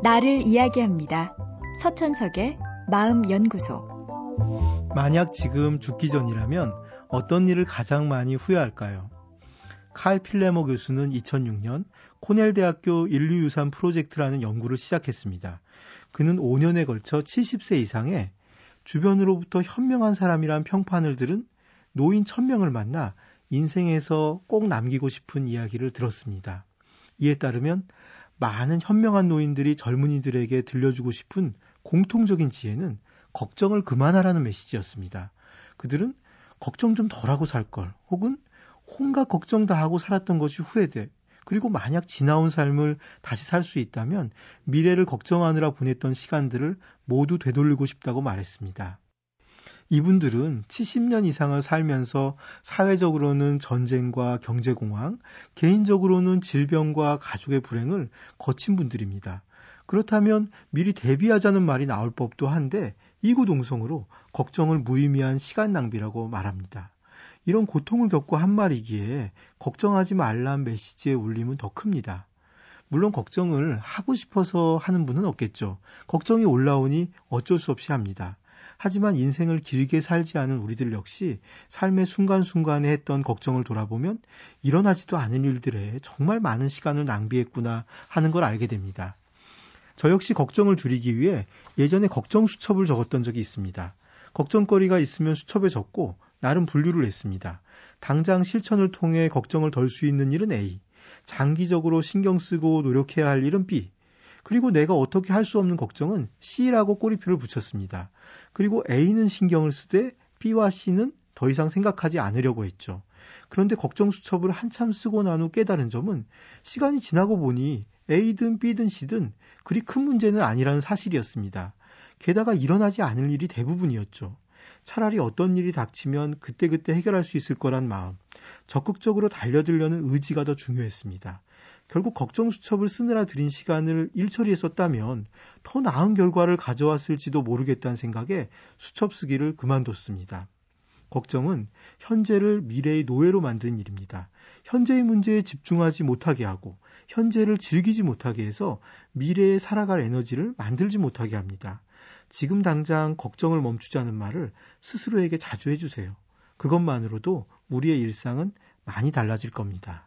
나를 이야기합니다. 서천석의 마음연구소. 만약 지금 죽기 전이라면 어떤 일을 가장 많이 후회할까요? 칼 필레머 교수는 2006년 코넬 대학교 인류유산 프로젝트라는 연구를 시작했습니다. 그는 5년에 걸쳐 70세 이상의 주변으로부터 현명한 사람이란 평판을 들은 노인 1000명을 만나 인생에서 꼭 남기고 싶은 이야기를 들었습니다. 이에 따르면 많은 현명한 노인들이 젊은이들에게 들려주고 싶은 공통적인 지혜는 걱정을 그만하라는 메시지였습니다. 그들은 걱정 좀 덜하고 살 걸, 혹은 온갖 걱정 다 하고 살았던 것이 후회돼. 그리고 만약 지나온 삶을 다시 살 수 있다면 미래를 걱정하느라 보냈던 시간들을 모두 되돌리고 싶다고 말했습니다. 이분들은 70년 이상을 살면서 사회적으로는 전쟁과 경제공황, 개인적으로는 질병과 가족의 불행을 거친 분들입니다. 그렇다면 미리 대비하자는 말이 나올 법도 한데 이구동성으로 걱정을 무의미한 시간 낭비라고 말합니다. 이런 고통을 겪고 한 말이기에 걱정하지 말란 메시지의 울림은 더 큽니다. 물론 걱정을 하고 싶어서 하는 분은 없겠죠. 걱정이 올라오니 어쩔 수 없이 합니다. 하지만 인생을 길게 살지 않은 우리들 역시 삶의 순간순간에 했던 걱정을 돌아보면 일어나지도 않은 일들에 정말 많은 시간을 낭비했구나 하는 걸 알게 됩니다. 저 역시 걱정을 줄이기 위해 예전에 걱정 수첩을 적었던 적이 있습니다. 걱정거리가 있으면 수첩에 적고 나름 분류를 했습니다. 당장 실천을 통해 걱정을 덜 수 있는 일은 A, 장기적으로 신경 쓰고 노력해야 할 일은 B, 그리고 내가 어떻게 할 수 없는 걱정은 C라고 꼬리표를 붙였습니다. 그리고 A는 신경을 쓰되 B와 C는 더 이상 생각하지 않으려고 했죠. 그런데 걱정 수첩을 한참 쓰고 난 후 깨달은 점은 시간이 지나고 보니 A든 B든 C든 그리 큰 문제는 아니라는 사실이었습니다. 게다가 일어나지 않을 일이 대부분이었죠. 차라리 어떤 일이 닥치면 그때그때 해결할 수 있을 거란 마음, 적극적으로 달려들려는 의지가 더 중요했습니다. 결국 걱정 수첩을 쓰느라 들인 시간을 일처리에 썼다면 더 나은 결과를 가져왔을지도 모르겠다는 생각에 수첩 쓰기를 그만뒀습니다. 걱정은 현재를 미래의 노예로 만드는 일입니다. 현재의 문제에 집중하지 못하게 하고 현재를 즐기지 못하게 해서 미래에 살아갈 에너지를 만들지 못하게 합니다. 지금 당장 걱정을 멈추자는 말을 스스로에게 자주 해주세요. 그것만으로도 우리의 일상은 많이 달라질 겁니다.